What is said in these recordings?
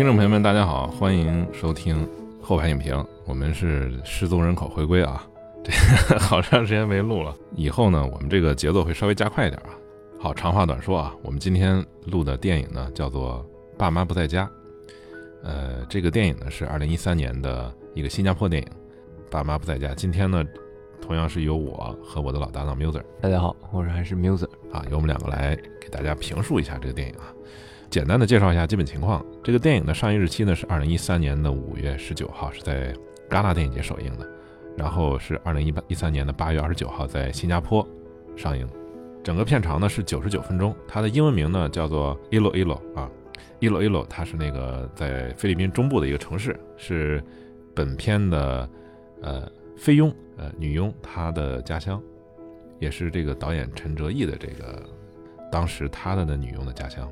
听众朋友们，大家好，欢迎收听后排影评。我们是失踪人口回归啊，这好长时间没录了。以后呢，我们这个节奏会稍微加快一点啊。好，长话短说啊，我们今天录的电影呢叫做《爸妈不在家》。呃，这个电影呢是二零一三年的一个新加坡电影，《爸妈不在家》。今天呢，同样是由我和我的老搭档 Muser，大家好，我是还是 Muser 啊，由我们两个来给大家评述一下这个电影啊。简单的介绍一下基本情况。这个电影的上映日期呢是二零一三年的五月十九号，是在戛纳电影节首映的。然后是二零一八一三年的八月二十九号在新加坡上映。整个片长呢是九十九分钟。它的英文名呢叫做 Iloilo 啊，Iloilo，它是那个在菲律宾中部的一个城市，是本片的呃菲佣呃女佣她的家乡，也是这个导演陈哲艺的这个当时他的那女佣的家乡。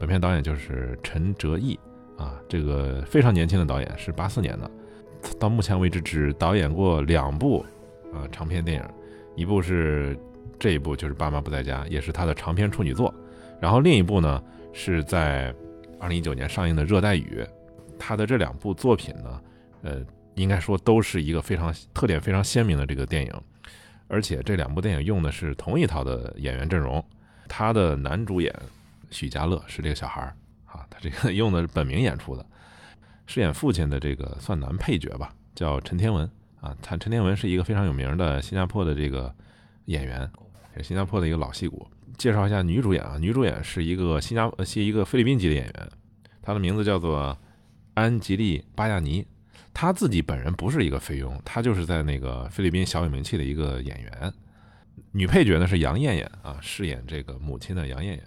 本片导演就是陈哲艺啊，这个非常年轻的导演，是八四年的，到目前为止只导演过两部啊长篇电影，一部是这一部就是《爸妈不在家》，也是他的长篇处女作，然后另一部呢是在二零一九年上映的《热带雨》，他的这两部作品呢，呃，应该说都是一个非常特点非常鲜明的这个电影，而且这两部电影用的是同一套的演员阵容，他的男主演。许家乐是这个小孩儿啊，他这个 用的是本名演出的，饰演父亲的这个算男配角吧，叫陈天文啊。他陈天文是一个非常有名的新加坡的这个演员，是新加坡的一个老戏骨。介绍一下女主演啊，女主演是一个新加呃是一个菲律宾籍的演员，她的名字叫做安吉丽巴亚尼。她自己本人不是一个菲佣，她就是在那个菲律宾小有名气的一个演员。女配角呢是杨艳艳啊，饰演这个母亲的杨艳艳。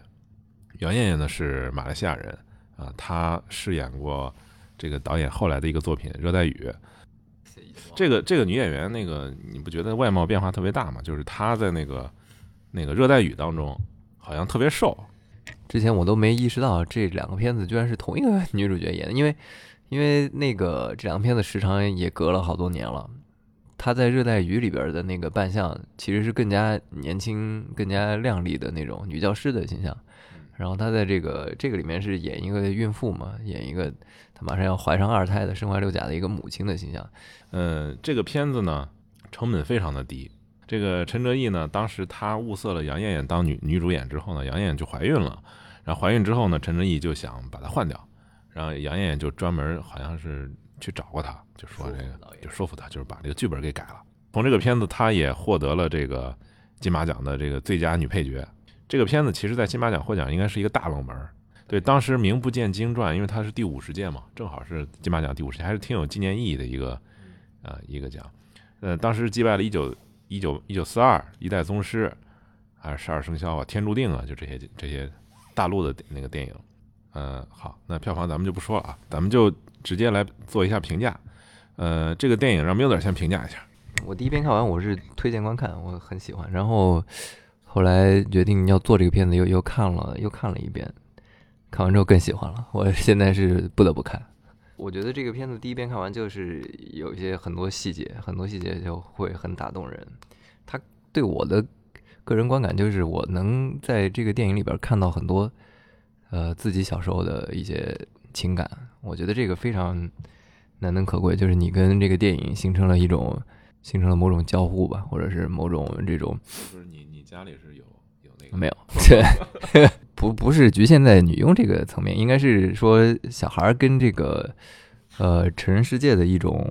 杨艳艳呢是马来西亚人啊，她饰演过这个导演后来的一个作品《热带雨》。这个这个女演员，那个你不觉得外貌变化特别大吗？就是她在那个那个《热带雨》当中好像特别瘦。之前我都没意识到这两个片子居然是同一个女主角演的，因为因为那个这两个片子时长也隔了好多年了。她在《热带雨》里边的那个扮相其实是更加年轻、更加靓丽的那种女教师的形象。然后他在这个这个里面是演一个孕妇嘛，演一个她马上要怀上二胎的身怀六甲的一个母亲的形象。嗯，这个片子呢成本非常的低。这个陈哲艺呢，当时他物色了杨艳艳当女女主演之后呢，杨艳艳就怀孕了。然后怀孕之后呢，陈哲艺就想把她换掉。然后杨艳艳就专门好像是去找过他，就说这个就说服他，就是把这个剧本给改了。从这个片子，他也获得了这个金马奖的这个最佳女配角。这个片子其实，在金马奖获奖应该是一个大冷门，对，当时名不见经传，因为它是第五十届嘛，正好是金马奖第五十届，还是挺有纪念意义的一个，呃，一个奖。呃，当时击败了一九一九一九四二、一代宗师，还是十二生肖啊、天注定啊，就这些这些大陆的那个电影。呃，好，那票房咱们就不说了啊，咱们就直接来做一下评价。呃，这个电影让 Mild 先评价一下。我第一遍看完，我是推荐观看，我很喜欢，然后。后来决定要做这个片子，又又看了又看了一遍，看完之后更喜欢了。我 现在是不得不看。我觉得这个片子第一遍看完就是有一些很多细节，很多细节就会很打动人。他对我的个人观感就是，我能在这个电影里边看到很多呃自己小时候的一些情感。我觉得这个非常难能可贵，就是你跟这个电影形成了一种形成了某种交互吧，或者是某种这种。家里是有有那个没有？对，不不是局限在女佣这个层面，应该是说小孩跟这个呃成人世界的一种，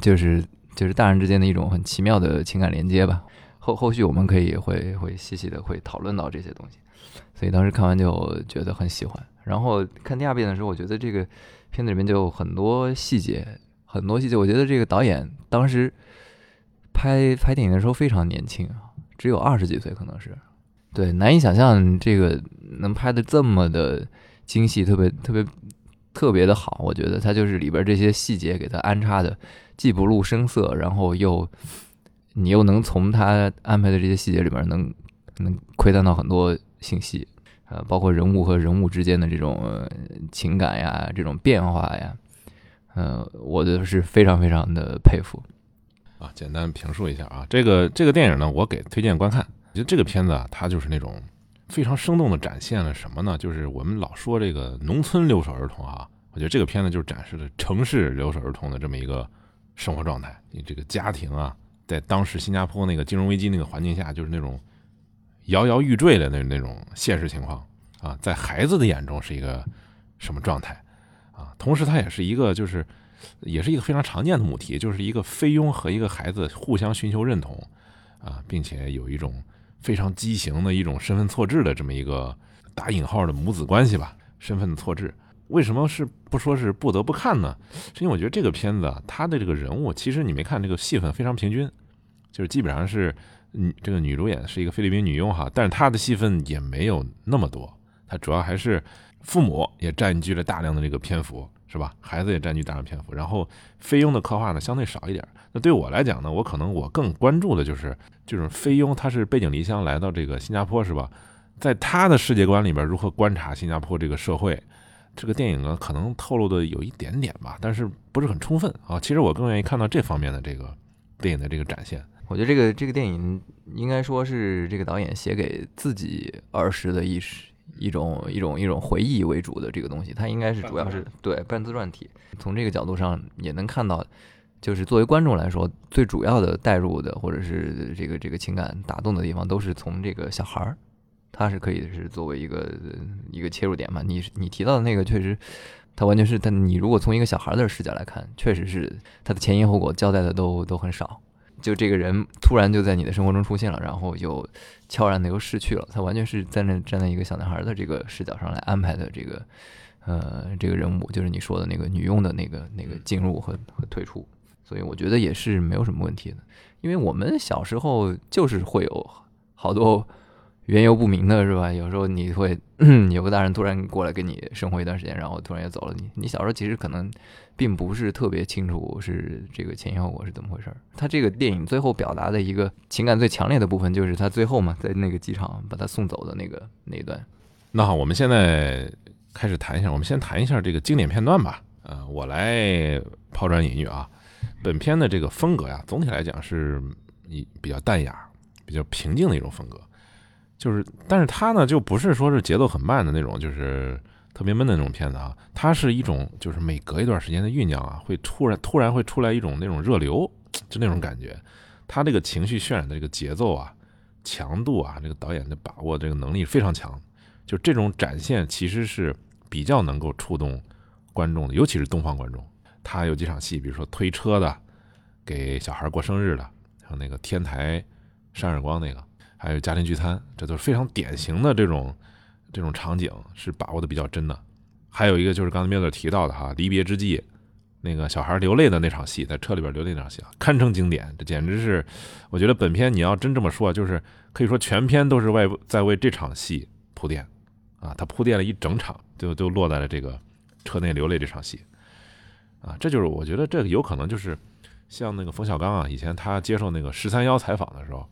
就是就是大人之间的一种很奇妙的情感连接吧。后后续我们可以会会细细的会讨论到这些东西，所以当时看完就觉得很喜欢。然后看第二遍的时候，我觉得这个片子里面就有很多细节，很多细节。我觉得这个导演当时拍拍电影的时候非常年轻啊。只有二十几岁，可能是，对，难以想象这个能拍的这么的精细，特别特别特别的好。我觉得他就是里边这些细节给他安插的，既不露声色，然后又你又能从他安排的这些细节里边能能窥探到很多信息，呃，包括人物和人物之间的这种情感呀，这种变化呀，呃，我觉得是非常非常的佩服。啊，简单评述一下啊，这个这个电影呢，我给推荐观看。我觉得这个片子啊，它就是那种非常生动的展现了什么呢？就是我们老说这个农村留守儿童啊，我觉得这个片子就是展示了城市留守儿童的这么一个生活状态。你这个家庭啊，在当时新加坡那个金融危机那个环境下，就是那种摇摇欲坠的那那种现实情况啊，在孩子的眼中是一个什么状态啊？同时，它也是一个就是也是一个非常常见的母题，就是一个菲佣和一个孩子互相寻求认同啊，并且有一种非常畸形的一种身份错置的这么一个打引号的母子关系吧，身份的错置。为什么是不说是不得不看呢？是因为我觉得这个片子啊，它的这个人物，其实你没看这个戏份非常平均，就是基本上是女这个女主演是一个菲律宾女佣哈，但是她的戏份也没有那么多，她主要还是父母也占据了大量的这个篇幅，是吧？孩子也占据大量篇幅，然后菲佣的刻画呢相对少一点。那对我来讲呢，我可能我更关注的就是就是菲佣，她是背井离乡来到这个新加坡，是吧？在她的世界观里边，如何观察新加坡这个社会？这个电影呢，可能透露的有一点点吧，但是不是很充分啊。其实我更愿意看到这方面的这个电影的这个展现。我觉得这个这个电影应该说是这个导演写给自己儿时的一一种一种一种回忆为主的这个东西，它应该是主要是对半自传体。从这个角度上也能看到，就是作为观众来说，最主要的带入的或者是这个这个情感打动的地方，都是从这个小孩儿。他是可以是作为一个一个切入点嘛？你你提到的那个确实，他完全是，但你如果从一个小孩的视角来看，确实是他的前因后果交代的都都很少。就这个人突然就在你的生活中出现了，然后又悄然的又逝去了。他完全是在那站在一个小男孩的这个视角上来安排的这个呃这个人物，就是你说的那个女佣的那个那个进入和和退出。所以我觉得也是没有什么问题的，因为我们小时候就是会有好多。缘由不明的是吧？有时候你会有个大人突然过来跟你生活一段时间，然后突然也走了。你你小时候其实可能并不是特别清楚是这个前因后果是怎么回事儿。他这个电影最后表达的一个情感最强烈的部分，就是他最后嘛，在那个机场把他送走的那个那一段。那好，我们现在开始谈一下，我们先谈一下这个经典片段吧。呃，我来抛砖引玉啊。本片的这个风格呀，总体来讲是一比较淡雅、比较平静的一种风格。就是，但是它呢，就不是说是节奏很慢的那种，就是特别闷的那种片子啊。它是一种，就是每隔一段时间的酝酿啊，会突然突然会出来一种那种热流，就那种感觉。它这个情绪渲染的这个节奏啊、强度啊，这个导演的把握这个能力非常强。就这种展现，其实是比较能够触动观众的，尤其是东方观众。他有几场戏，比如说推车的，给小孩过生日的，还有那个天台扇耳光那个。还有家庭聚餐，这都是非常典型的这种这种场景，是把握的比较真的。还有一个就是刚才米勒提到的哈，离别之际，那个小孩流泪的那场戏，在车里边流泪那场戏啊，堪称经典。这简直是，我觉得本片你要真这么说，就是可以说全片都是为在为这场戏铺垫啊，他铺垫了一整场，就就落在了这个车内流泪这场戏啊，这就是我觉得这个有可能就是像那个冯小刚啊，以前他接受那个十三幺采访的时候。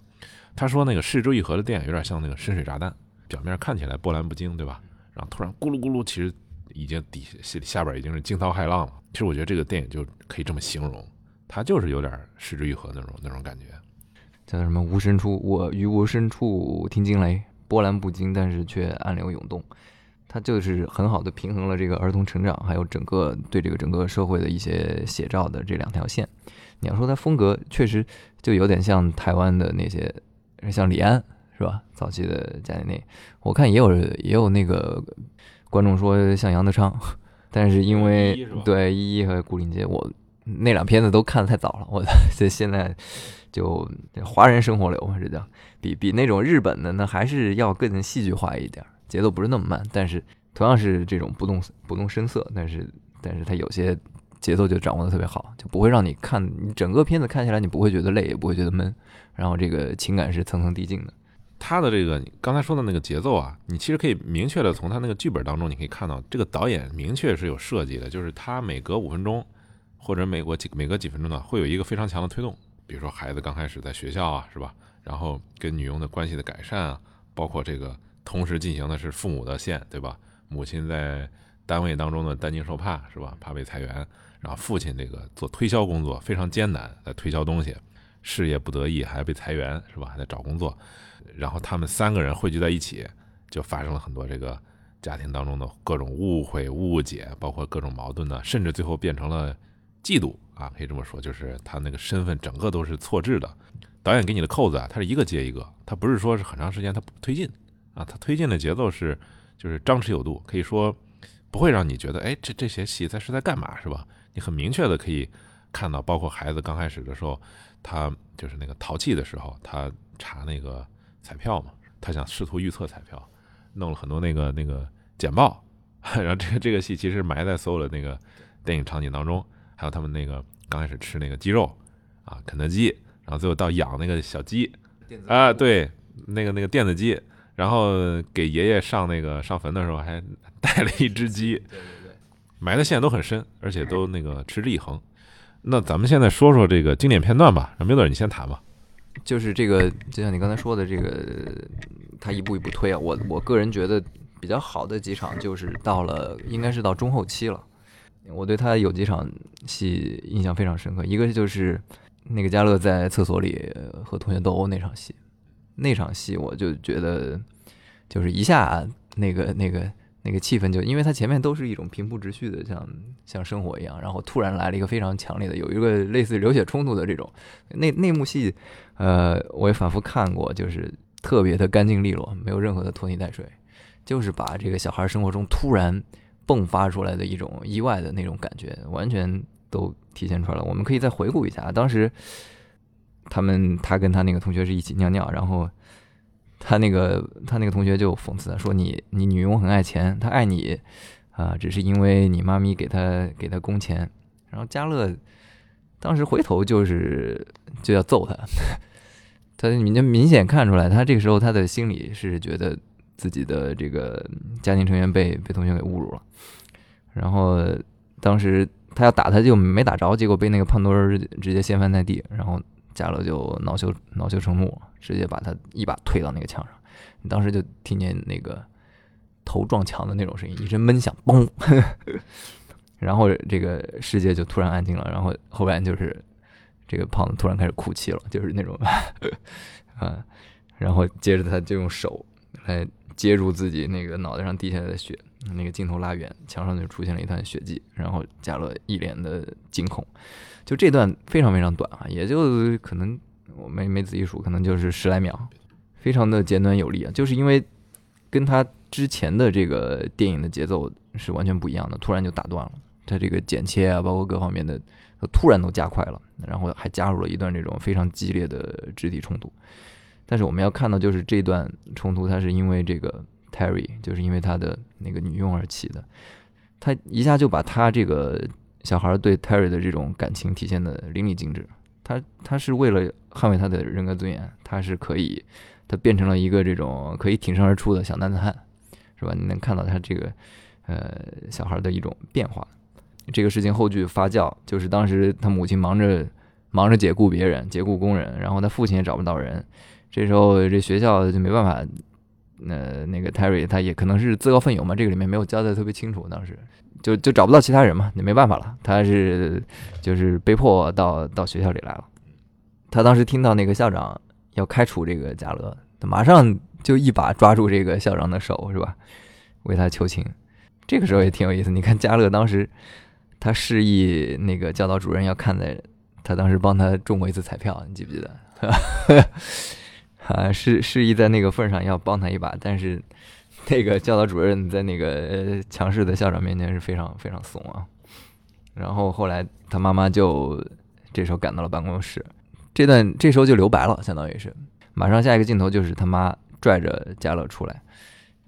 他说：“那个失之愈合的电影有点像那个深水炸弹，表面看起来波澜不惊，对吧？然后突然咕噜咕噜，其实已经底下下边已经是惊涛骇浪了。其实我觉得这个电影就可以这么形容，它就是有点失之愈合那种那种感觉。叫什么？无深处，我于无深处听惊雷，波澜不惊，但是却暗流涌动。它就是很好的平衡了这个儿童成长，还有整个对这个整个社会的一些写照的这两条线。你要说它风格，确实就有点像台湾的那些。”像李安是吧？早期的贾玲内，我看也有也有那个观众说像杨德昌，但是因为对依依和古灵街，我那两片子都看的太早了，我 这现在就华人生活流嘛，这叫比比那种日本的那还是要更戏剧化一点，节奏不是那么慢，但是同样是这种不动不动声色，但是但是它有些节奏就掌握的特别好，就不会让你看你整个片子看起来你不会觉得累，也不会觉得闷。然后这个情感是层层递进的，他的这个刚才说的那个节奏啊，你其实可以明确的从他那个剧本当中，你可以看到这个导演明确是有设计的，就是他每隔五分钟或者每过几每隔几分钟呢，会有一个非常强的推动，比如说孩子刚开始在学校啊，是吧？然后跟女佣的关系的改善啊，包括这个同时进行的是父母的线，对吧？母亲在单位当中的担惊受怕，是吧？怕被裁员，然后父亲这个做推销工作非常艰难，在推销东西。事业不得意，还被裁员，是吧？还在找工作，然后他们三个人汇聚在一起，就发生了很多这个家庭当中的各种误会、误解，包括各种矛盾呢，甚至最后变成了嫉妒啊，可以这么说，就是他那个身份整个都是错置的。导演给你的扣子啊，它是一个接一个，它不是说是很长时间它不推进啊，它推进的节奏是就是张弛有度，可以说不会让你觉得哎这这些戏在是在干嘛是吧？你很明确的可以看到，包括孩子刚开始的时候，他就是那个淘气的时候，他查那个彩票嘛，他想试图预测彩票，弄了很多那个那个简报，然后这个这个戏其实埋在所有的那个电影场景当中，还有他们那个刚开始吃那个鸡肉啊，肯德基。然后最后到养那个小鸡，啊，对，那个那个电子鸡，然后给爷爷上那个上坟的时候还带了一只鸡，对对对，埋的线都很深，而且都那个持之以恒。那咱们现在说说这个经典片段吧，让明总你先谈吧。就是这个，就像你刚才说的，这个他一步一步推啊。我我个人觉得比较好的几场，就是到了应该是到中后期了。我对他有几场戏印象非常深刻，一个就是。那个加勒在厕所里和同学斗殴那场戏，那场戏我就觉得，就是一下那个那个那个气氛就，因为他前面都是一种平铺直叙的，像像生活一样，然后突然来了一个非常强烈的，有一个类似流血冲突的这种那那幕戏，呃，我也反复看过，就是特别的干净利落，没有任何的拖泥带水，就是把这个小孩生活中突然迸发出来的一种意外的那种感觉，完全。都体现出来了。我们可以再回顾一下，当时他们他跟他那个同学是一起尿尿，然后他那个他那个同学就讽刺他说：“你你女佣很爱钱，她爱你啊，只是因为你妈咪给她给她工钱。”然后嘉乐当时回头就是就要揍 他，他你就明显看出来，他这个时候他的心里是觉得自己的这个家庭成员被被同学给侮辱了，然后当时。他要打他就没打着，结果被那个胖墩儿直接掀翻在地，然后加勒就恼羞恼羞成怒，直接把他一把推到那个墙上。当时就听见那个头撞墙的那种声音，一声闷响，嘣，然后这个世界就突然安静了。然后后边就是这个胖子突然开始哭泣了，就是那种啊，然后接着他就用手来接住自己那个脑袋上滴下来的血。那个镜头拉远，墙上就出现了一滩血迹，然后加勒一脸的惊恐。就这段非常非常短啊，也就可能我没没仔细数，可能就是十来秒，非常的简短有力啊。就是因为跟他之前的这个电影的节奏是完全不一样的，突然就打断了。他这个剪切啊，包括各方面的，突然都加快了，然后还加入了一段这种非常激烈的肢体冲突。但是我们要看到，就是这段冲突，它是因为这个。Terry 就是因为他的那个女佣而起的，他一下就把他这个小孩对 Terry 的这种感情体现的淋漓尽致。他他是为了捍卫他的人格尊严，他是可以，他变成了一个这种可以挺身而出的小男子汉，是吧？你能看到他这个呃小孩的一种变化。这个事情后续发酵，就是当时他母亲忙着忙着解雇别人，解雇工人，然后他父亲也找不到人，这时候这学校就没办法。那那个 Terry 他也可能是自告奋勇嘛，这个里面没有交代特别清楚，当时就就找不到其他人嘛，也没办法了，他是就是被迫到到学校里来了。他当时听到那个校长要开除这个加勒，他马上就一把抓住这个校长的手，是吧？为他求情。这个时候也挺有意思，你看加乐当时他示意那个教导主任要看在他当时帮他中过一次彩票，你记不记得？啊，示示意在那个份上要帮他一把，但是那个教导主任在那个强势的校长面前是非常非常怂啊。然后后来他妈妈就这时候赶到了办公室，这段这时候就留白了，相当于是马上下一个镜头就是他妈拽着加乐出来。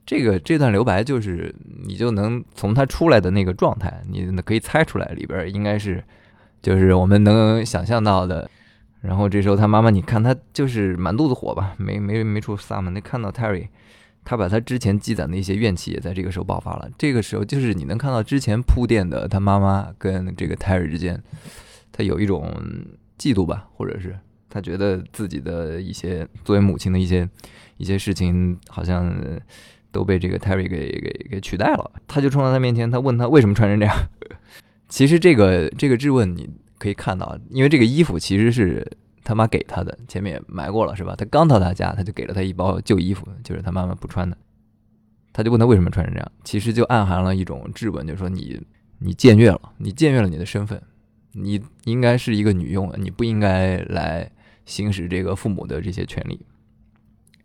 这个这段留白就是你就能从他出来的那个状态，你可以猜出来里边应该是就是我们能想象到的。然后这时候他妈妈，你看他就是满肚子火吧，没没没处撒嘛。那看到 Terry，他把他之前积攒的一些怨气也在这个时候爆发了。这个时候就是你能看到之前铺垫的他妈妈跟这个 Terry 之间，他有一种嫉妒吧，或者是他觉得自己的一些作为母亲的一些一些事情好像都被这个 Terry 给给给取代了。他就冲到他面前，他问他为什么穿成这样。其实这个这个质问你。可以看到，因为这个衣服其实是他妈给他的，前面也埋过了，是吧？他刚到他家，他就给了他一包旧衣服，就是他妈妈不穿的。他就问他为什么穿成这样，其实就暗含了一种质问，就说你你僭越了，你僭越了你的身份，你应该是一个女佣，你不应该来行使这个父母的这些权利，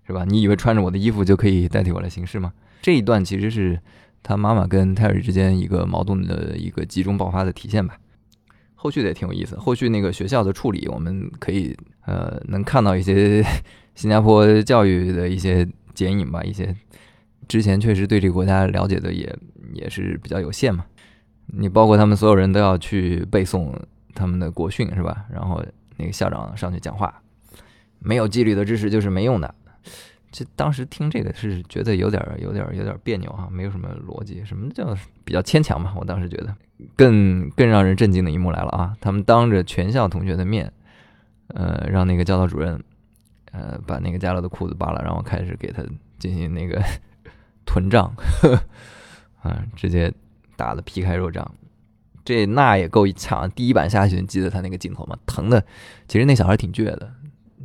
是吧？你以为穿着我的衣服就可以代替我来行事吗？这一段其实是他妈妈跟泰瑞之间一个矛盾的一个集中爆发的体现吧。后续的也挺有意思，后续那个学校的处理，我们可以呃能看到一些 新加坡教育的一些剪影吧，一些。之前确实对这个国家了解的也也是比较有限嘛，你包括他们所有人都要去背诵他们的国训是吧？然后那个校长上去讲话，没有纪律的知识就是没用的。这当时听这个是觉得有点有点有点别扭啊，没有什么逻辑，什么叫比较牵强嘛？我当时觉得更更让人震惊的一幕来了啊！他们当着全校同学的面，呃，让那个教导主任呃把那个加勒的裤子扒了，然后开始给他进行那个。臀胀，啊，直接打的皮开肉绽，这那也够一呛。第一版下去，记得他那个镜头吗？疼的，其实那小孩挺倔的，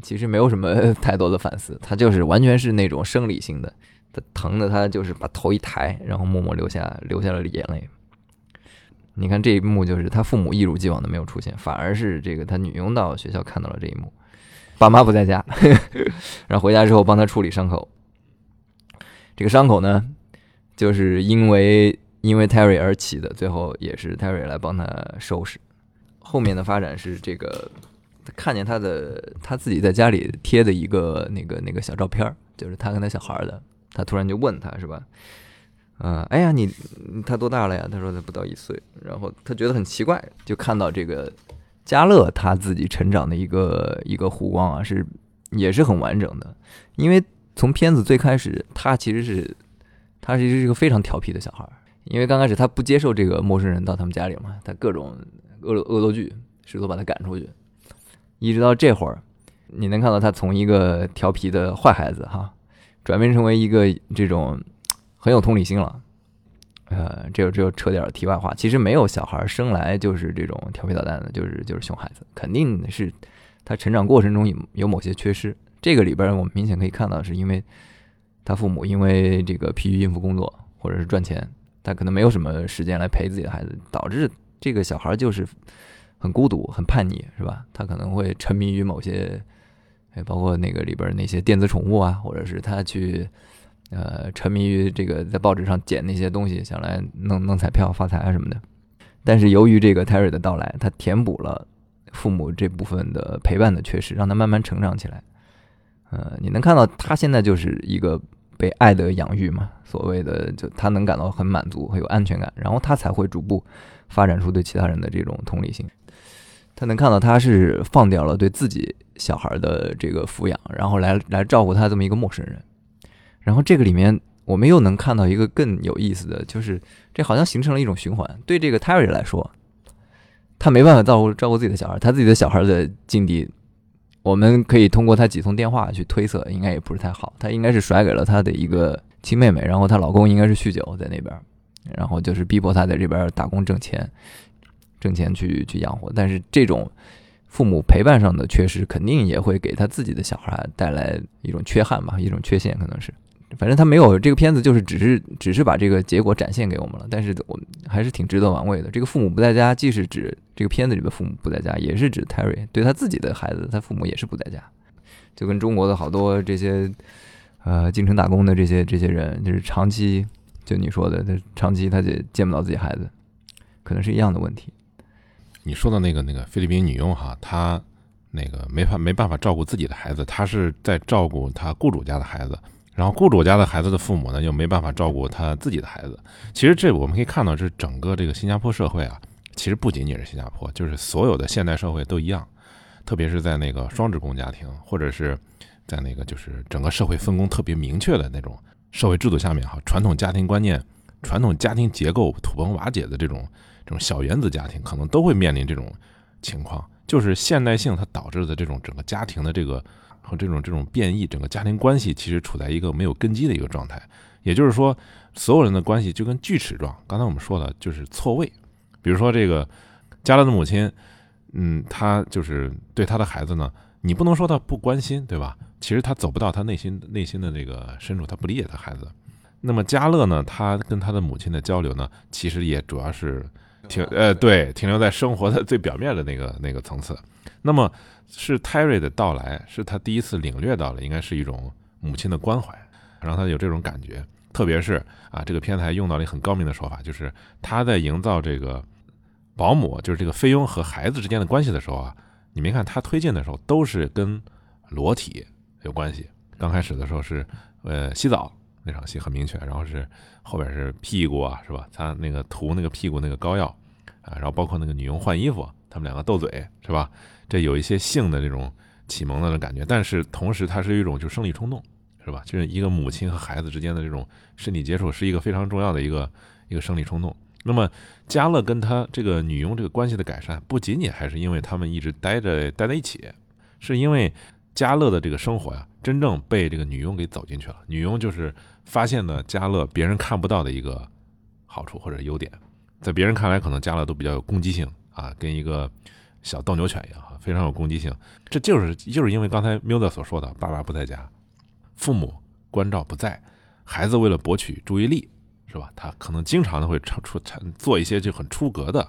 其实没有什么 太多的反思，他就是完全是那种生理性的，他疼的他就是把头一抬，然后默默流下流下了眼泪。你看这一幕，就是他父母一如既往的没有出现，反而是这个他女佣到学校看到了这一幕，爸妈不在家，然后回家之后帮他处理伤口。这个伤口呢，就是因为因为 Terry 而起的，最后也是 Terry 来帮他收拾。后面的发展是这个，看见他的他自己在家里贴的一个那个那个小照片就是他跟他小孩的。他突然就问他是吧？嗯，哎呀，你他多大了呀？他说他不到一岁。然后他觉得很奇怪，就看到这个加勒他自己成长的一个一个弧光啊，是也是很完整的，因为。从片子最开始，他其实是，他其实是个非常调皮的小孩，因为刚开始他不接受这个陌生人到他们家里嘛，他各种恶恶作剧，试图把他赶出去，一直到这会儿，你能看到他从一个调皮的坏孩子哈，转变成为一个这种很有同理心了，呃，这这扯点题外话，其实没有小孩生来就是这种调皮捣蛋的，就是就是熊孩子，肯定是他成长过程中有有某些缺失。这个里边我们明显可以看到，是因为他父母因为这个疲于应付工作或者是赚钱，他可能没有什么时间来陪自己的孩子，导致这个小孩就是很孤独、很叛逆，是吧？他可能会沉迷于某些，哎，包括那个里边那些电子宠物啊，或者是他去呃沉迷于这个在报纸上捡那些东西，想来弄弄彩票发财啊什么的。但是由于这个 Terry 的到来，他填补了父母这部分的陪伴的缺失，让他慢慢成长起来。呃，你能看到他现在就是一个被爱的养育嘛？所谓的，就他能感到很满足，很有安全感，然后他才会逐步发展出对其他人的这种同理心。他能看到他是放掉了对自己小孩的这个抚养，然后来来照顾他这么一个陌生人。然后这个里面，我们又能看到一个更有意思的就是，这好像形成了一种循环。对这个 Terry 来说，他没办法照顾照顾自己的小孩，他自己的小孩的境地。我们可以通过他几通电话去推测，应该也不是太好。他应该是甩给了她的一个亲妹妹，然后她老公应该是酗酒在那边，然后就是逼迫她在这边打工挣钱，挣钱去去养活。但是这种父母陪伴上的缺失，肯定也会给他自己的小孩带来一种缺憾吧，一种缺陷可能是。反正他没有这个片子，就是只是只是把这个结果展现给我们了。但是我们还是挺值得玩味的。这个父母不在家，既是指这个片子里的父母不在家，也是指 Terry 对他自己的孩子，他父母也是不在家。就跟中国的好多这些呃进城打工的这些这些人，就是长期就你说的，他长期他就见不到自己孩子，可能是一样的问题。你说的那个那个菲律宾女佣哈，她那个没法没办法照顾自己的孩子，她是在照顾她雇主家的孩子。然后雇主家的孩子的父母呢，又没办法照顾他自己的孩子。其实这我们可以看到，这整个这个新加坡社会啊，其实不仅仅是新加坡，就是所有的现代社会都一样。特别是在那个双职工家庭，或者是在那个就是整个社会分工特别明确的那种社会制度下面哈，传统家庭观念、传统家庭结构土崩瓦解的这种这种小原子家庭，可能都会面临这种情况，就是现代性它导致的这种整个家庭的这个。和这种这种变异，整个家庭关系其实处在一个没有根基的一个状态。也就是说，所有人的关系就跟锯齿状。刚才我们说的就是错位。比如说这个加勒的母亲，嗯，她就是对她的孩子呢，你不能说她不关心，对吧？其实她走不到她内心内心的那个深处，她不理解她孩子。那么加勒呢，他跟他的母亲的交流呢，其实也主要是停呃对停留在生活的最表面的那个那个层次。那么是泰瑞的到来，是他第一次领略到了，应该是一种母亲的关怀，让他有这种感觉。特别是啊，这个片子还用到了很高明的说法，就是他在营造这个保姆，就是这个菲佣和孩子之间的关系的时候啊，你没看他推进的时候都是跟裸体有关系。刚开始的时候是呃洗澡那场戏很明确，然后是后边是屁股啊，是吧？他那个涂那个屁股那个膏药啊，然后包括那个女佣换衣服，他们两个斗嘴，是吧？这有一些性的这种启蒙的那种感觉，但是同时它是一种就生理冲动。是吧？就是一个母亲和孩子之间的这种身体接触，是一个非常重要的一个一个生理冲动。那么，加勒跟他这个女佣这个关系的改善，不仅仅还是因为他们一直待着待在一起，是因为加勒的这个生活呀，真正被这个女佣给走进去了。女佣就是发现了加勒别人看不到的一个好处或者优点，在别人看来，可能加勒都比较有攻击性啊，跟一个小斗牛犬一样，非常有攻击性。这就是就是因为刚才缪德所说的，爸爸不在家。父母关照不在，孩子为了博取注意力，是吧？他可能经常的会出出做一些就很出格的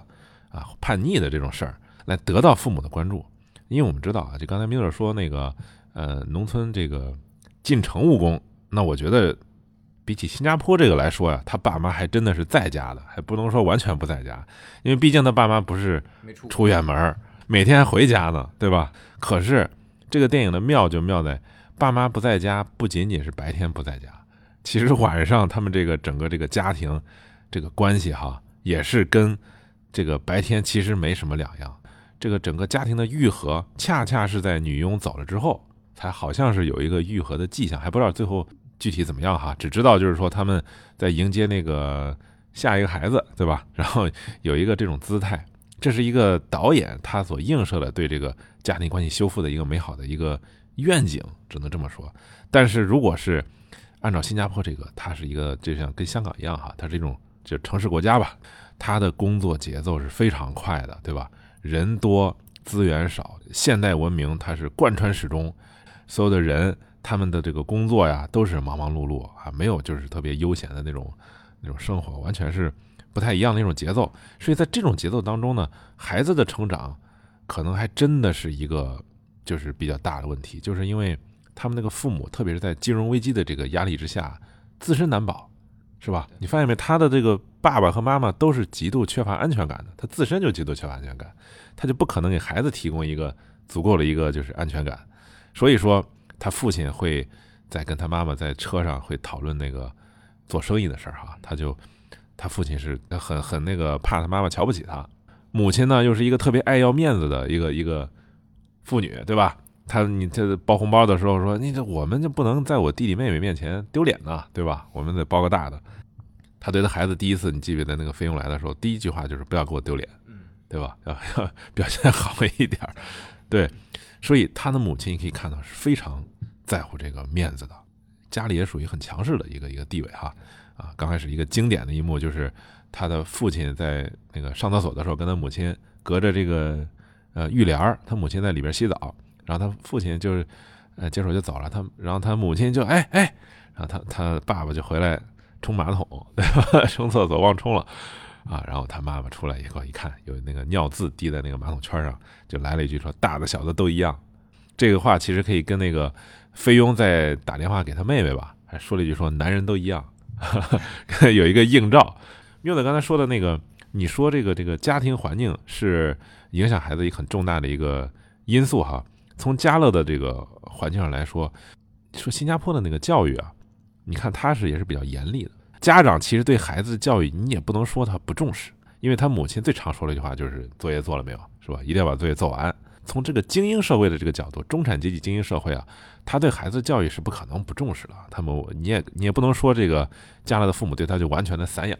啊叛逆的这种事儿，来得到父母的关注。因为我们知道啊，就刚才米勒说那个呃，农村这个进城务工，那我觉得比起新加坡这个来说呀，他爸妈还真的是在家的，还不能说完全不在家，因为毕竟他爸妈不是出远门，每天还回家呢，对吧？可是这个电影的妙就妙在。爸妈不在家，不仅仅是白天不在家，其实晚上他们这个整个这个家庭这个关系哈，也是跟这个白天其实没什么两样。这个整个家庭的愈合，恰恰是在女佣走了之后，才好像是有一个愈合的迹象，还不知道最后具体怎么样哈，只知道就是说他们在迎接那个下一个孩子，对吧？然后有一个这种姿态，这是一个导演他所映射的对这个家庭关系修复的一个美好的一个。愿景只能这么说，但是如果是按照新加坡这个，它是一个就像跟香港一样哈，它是一种就城市国家吧，它的工作节奏是非常快的，对吧？人多资源少，现代文明它是贯穿始终，所有的人他们的这个工作呀都是忙忙碌碌啊，没有就是特别悠闲的那种那种生活，完全是不太一样的那种节奏。所以在这种节奏当中呢，孩子的成长可能还真的是一个。就是比较大的问题，就是因为他们那个父母，特别是在金融危机的这个压力之下，自身难保，是吧？你发现没？他的这个爸爸和妈妈都是极度缺乏安全感的，他自身就极度缺乏安全感，他就不可能给孩子提供一个足够的一个就是安全感。所以说，他父亲会在跟他妈妈在车上会讨论那个做生意的事儿哈，他就他父亲是很很那个怕他妈妈瞧不起他，母亲呢又是一个特别爱要面子的一个一个。妇女对吧？他你这包红包的时候说，你这我们就不能在我弟弟妹妹面前丢脸呢，对吧？我们得包个大的。他对他孩子第一次，你记不记得那个费用来的时候，第一句话就是不要给我丢脸，对吧？要 要表现好一点，对。所以他的母亲可以看到是非常在乎这个面子的，家里也属于很强势的一个一个地位哈。啊，刚开始一个经典的一幕就是他的父亲在那个上厕所的时候，跟他母亲隔着这个。呃，浴帘儿，他母亲在里边洗澡，然后他父亲就是，呃，接手就走了。他，然后他母亲就，哎哎，然后他他爸爸就回来冲马桶，对吧？冲厕所忘冲了，啊，然后他妈妈出来以后一看，有那个尿渍滴在那个马桶圈上，就来了一句说：“大的小的都一样。”这个话其实可以跟那个菲佣在打电话给他妹妹吧，还说了一句说：“男人都一样。”有一个映照。缪子刚才说的那个，你说这个这个家庭环境是。影响孩子一个很重大的一个因素哈。从家乐的这个环境上来说，说新加坡的那个教育啊，你看他是也是比较严厉的。家长其实对孩子的教育，你也不能说他不重视，因为他母亲最常说的一句话就是作业做了没有，是吧？一定要把作业做完。从这个精英社会的这个角度，中产阶级精英社会啊，他对孩子教育是不可能不重视的。他们你也你也不能说这个将来的父母对他就完全的散养。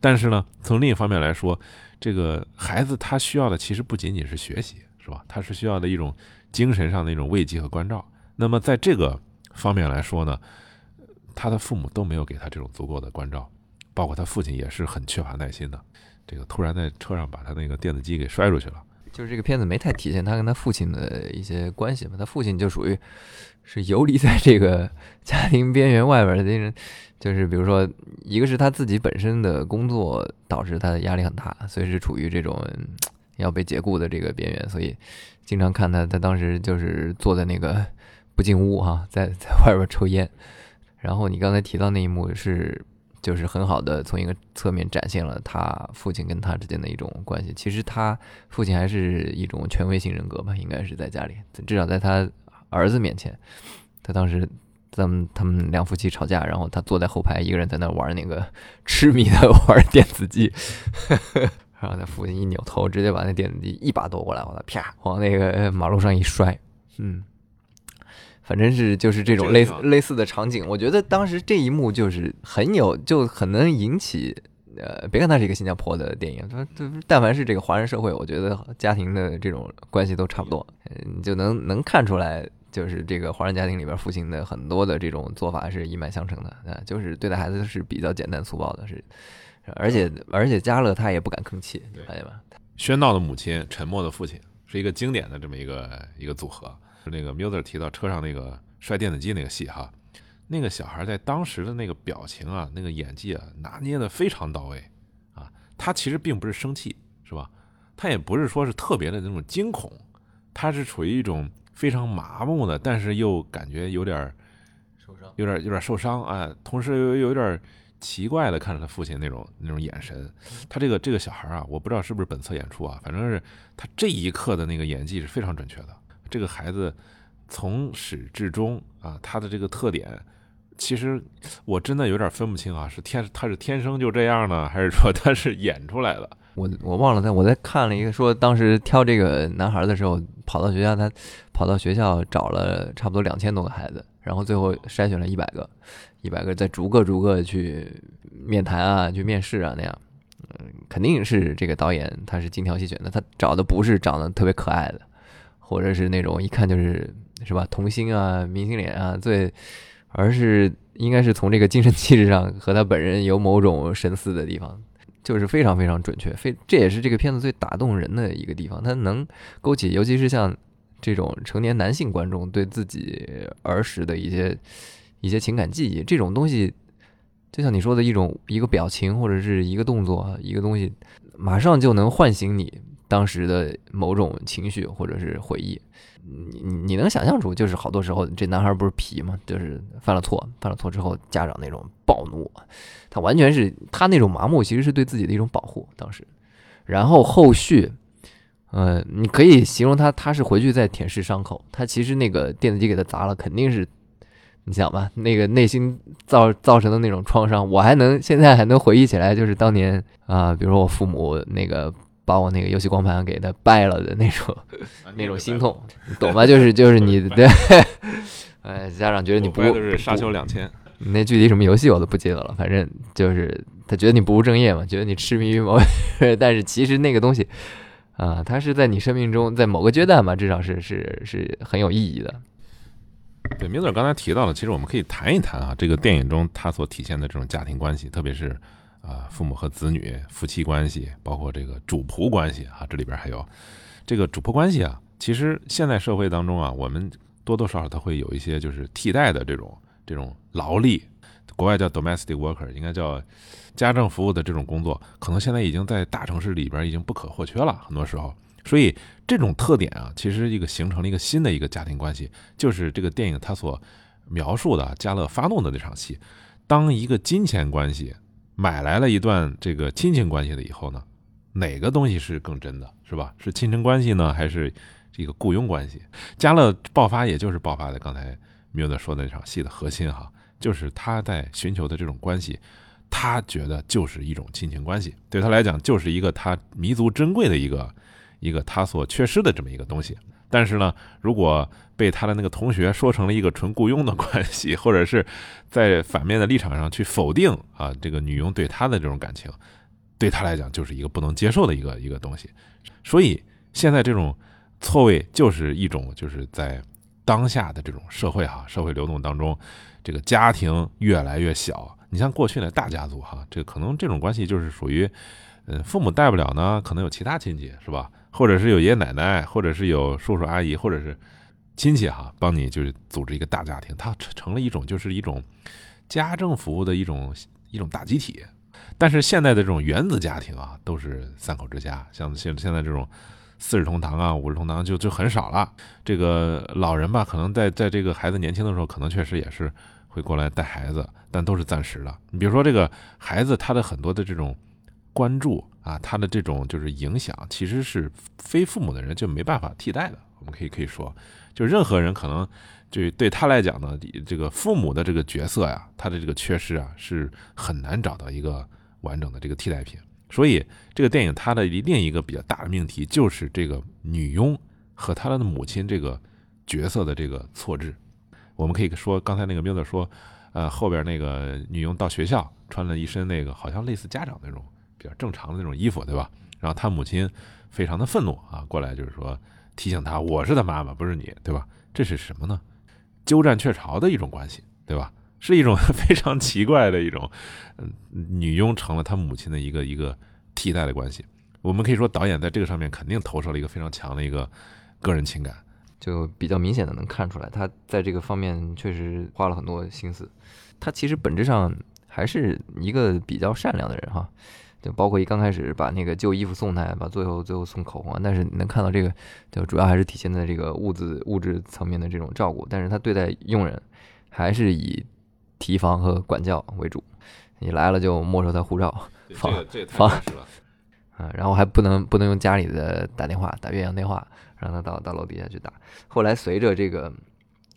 但是呢，从另一方面来说，这个孩子他需要的其实不仅仅是学习，是吧？他是需要的一种精神上的一种慰藉和关照。那么在这个方面来说呢，他的父母都没有给他这种足够的关照，包括他父亲也是很缺乏耐心的。这个突然在车上把他那个电子机给摔出去了，就是这个片子没太体现他跟他父亲的一些关系嘛，他父亲就属于是游离在这个家庭边缘外边的人，就是比如说，一个是他自己本身的工作导致他的压力很大，所以是处于这种要被解雇的这个边缘，所以经常看他，他当时就是坐在那个不进屋哈，在 在外边抽烟。然后你刚才提到那一幕是。就是很好的从一个侧面展现了他父亲跟他之间的一种关系。其实他父亲还是一种权威性人格吧，应该是在家里，至少在他儿子面前，他当时咱们他们两夫妻吵架，然后他坐在后排，一个人在那玩那个 痴迷的玩电子机，然后他父亲一扭头，直接把那电子机一把夺过来，往他啪往那个马路上一摔，嗯。反正是就是这种类似类似的场景，我觉得当时这一幕就是很有，就很能引起，呃，别看它是一个新加坡的电影，它但凡是这个华人社会，我觉得家庭的这种关系都差不多，你就能能看出来，就是这个华人家庭里边父亲的很多的这种做法是一脉相承的，啊，就是对待孩子是比较简单粗暴的，是，而且而且家乐他也不敢吭气，发现吧？喧闹的母亲，沉默的父亲，是一个经典的这么一个一个组合。就那个 Muser 提到车上那个摔电子机那个戏哈，那个小孩在当时的那个表情啊，那个演技啊，拿捏的非常到位啊。他其实并不是生气，是吧？他也不是说是特别的那种惊恐，他是处于一种非常麻木的，但是又感觉有点受伤，有点有点受伤啊。同时又有点奇怪的看着他父亲那种那种眼神。他这个这个小孩啊，我不知道是不是本色演出啊，反正是他这一刻的那个演技是非常准确的。这个孩子从始至终啊，他的这个特点，其实我真的有点分不清啊，是天他是天生就这样呢，还是说他是演出来的？我我忘了，在我在看了一个说，当时挑这个男孩的时候，跑到学校，他跑到学校找了差不多两千多个孩子，然后最后筛选了一百个，一百个再逐个逐个去面谈啊，去面试啊那样，嗯，肯定是这个导演他是精挑细选的，他找的不是长得特别可爱的。或者是那种一看就是是吧童星啊明星脸啊最，而是应该是从这个精神气质上和他本人有某种神似的地方，就是非常非常准确，非这也是这个片子最打动人的一个地方，它能勾起，尤其是像这种成年男性观众对自己儿时的一些一些情感记忆，这种东西，就像你说的一种一个表情或者是一个动作一个东西，马上就能唤醒你。当时的某种情绪或者是回忆，你你能想象出，就是好多时候这男孩不是皮嘛？就是犯了错，犯了错之后家长那种暴怒，他完全是他那种麻木，其实是对自己的一种保护。当时，然后后续，呃，你可以形容他，他是回去在舔舐伤口。他其实那个电子机给他砸了，肯定是你想吧，那个内心造造成的那种创伤，我还能现在还能回忆起来，就是当年啊，比如说我父母那个。把我那个游戏光盘给他掰了的那种，那种心痛，你懂吗？就是就是你 对，哎，家长觉得你不是沙丘两千，那具体什么游戏我都不记得了，反正就是他觉得你不务正业嘛，觉得你痴迷于某，但是其实那个东西啊，它是在你生命中在某个阶段吧，至少是是是很有意义的。对，明子刚才提到了，其实我们可以谈一谈啊，这个电影中它所体现的这种家庭关系，特别是。啊，父母和子女、夫妻关系，包括这个主仆关系啊，这里边还有这个主仆关系啊。其实现在社会当中啊，我们多多少少它会有一些就是替代的这种这种劳力，国外叫 domestic worker，应该叫家政服务的这种工作，可能现在已经在大城市里边已经不可或缺了。很多时候，所以这种特点啊，其实一个形成了一个新的一个家庭关系，就是这个电影它所描述的加勒发怒的那场戏，当一个金钱关系。买来了一段这个亲情关系的以后呢，哪个东西是更真的，是吧？是亲情关系呢，还是这个雇佣关系？加勒爆发，也就是爆发的刚才米德说的那场戏的核心哈，就是他在寻求的这种关系，他觉得就是一种亲情关系，对他来讲就是一个他弥足珍贵的一个一个他所缺失的这么一个东西。但是呢，如果被他的那个同学说成了一个纯雇佣的关系，或者是在反面的立场上去否定啊，这个女佣对他的这种感情，对他来讲就是一个不能接受的一个一个东西。所以现在这种错位就是一种就是在当下的这种社会哈，社会流动当中，这个家庭越来越小。你像过去的大家族哈，这可能这种关系就是属于。嗯，父母带不了呢，可能有其他亲戚是吧？或者是有爷爷奶奶，或者是有叔叔阿姨，或者是亲戚哈，帮你就是组织一个大家庭，它成成了一种就是一种家政服务的一种一种大集体。但是现在的这种原子家庭啊，都是三口之家，像现现在这种四世同堂啊、五世同堂就就很少了。这个老人吧，可能在在这个孩子年轻的时候，可能确实也是会过来带孩子，但都是暂时的。你比如说这个孩子，他的很多的这种关注啊，他的这种就是影响，其实是非父母的人就没办法替代的。我们可以可以说，就任何人可能就对他来讲呢，这个父母的这个角色呀，他的这个缺失啊，是很难找到一个。完整的这个替代品，所以这个电影它的另一个比较大的命题就是这个女佣和她的母亲这个角色的这个错置。我们可以说，刚才那个缪子说，呃，后边那个女佣到学校穿了一身那个好像类似家长那种比较正常的那种衣服，对吧？然后他母亲非常的愤怒啊，过来就是说提醒他，我是他妈妈，不是你，对吧？这是什么呢？鸠占鹊巢的一种关系，对吧？是一种 非常奇怪的一种，嗯，女佣成了他母亲的一个一个替代的关系。我们可以说，导演在这个上面肯定投射了一个非常强的一个个人情感，就比较明显的能看出来，他在这个方面确实花了很多心思。他其实本质上还是一个比较善良的人哈，就包括一刚开始把那个旧衣服送他，把最后最后送口红，但是你能看到这个，就主要还是体现在这个物质物质层面的这种照顾。但是他对待佣人还是以。提防和管教为主，你来了就没收他护照，放放，啊，然后还不能不能用家里的打电话打岳阳电话，让他到到楼底下去打。后来随着这个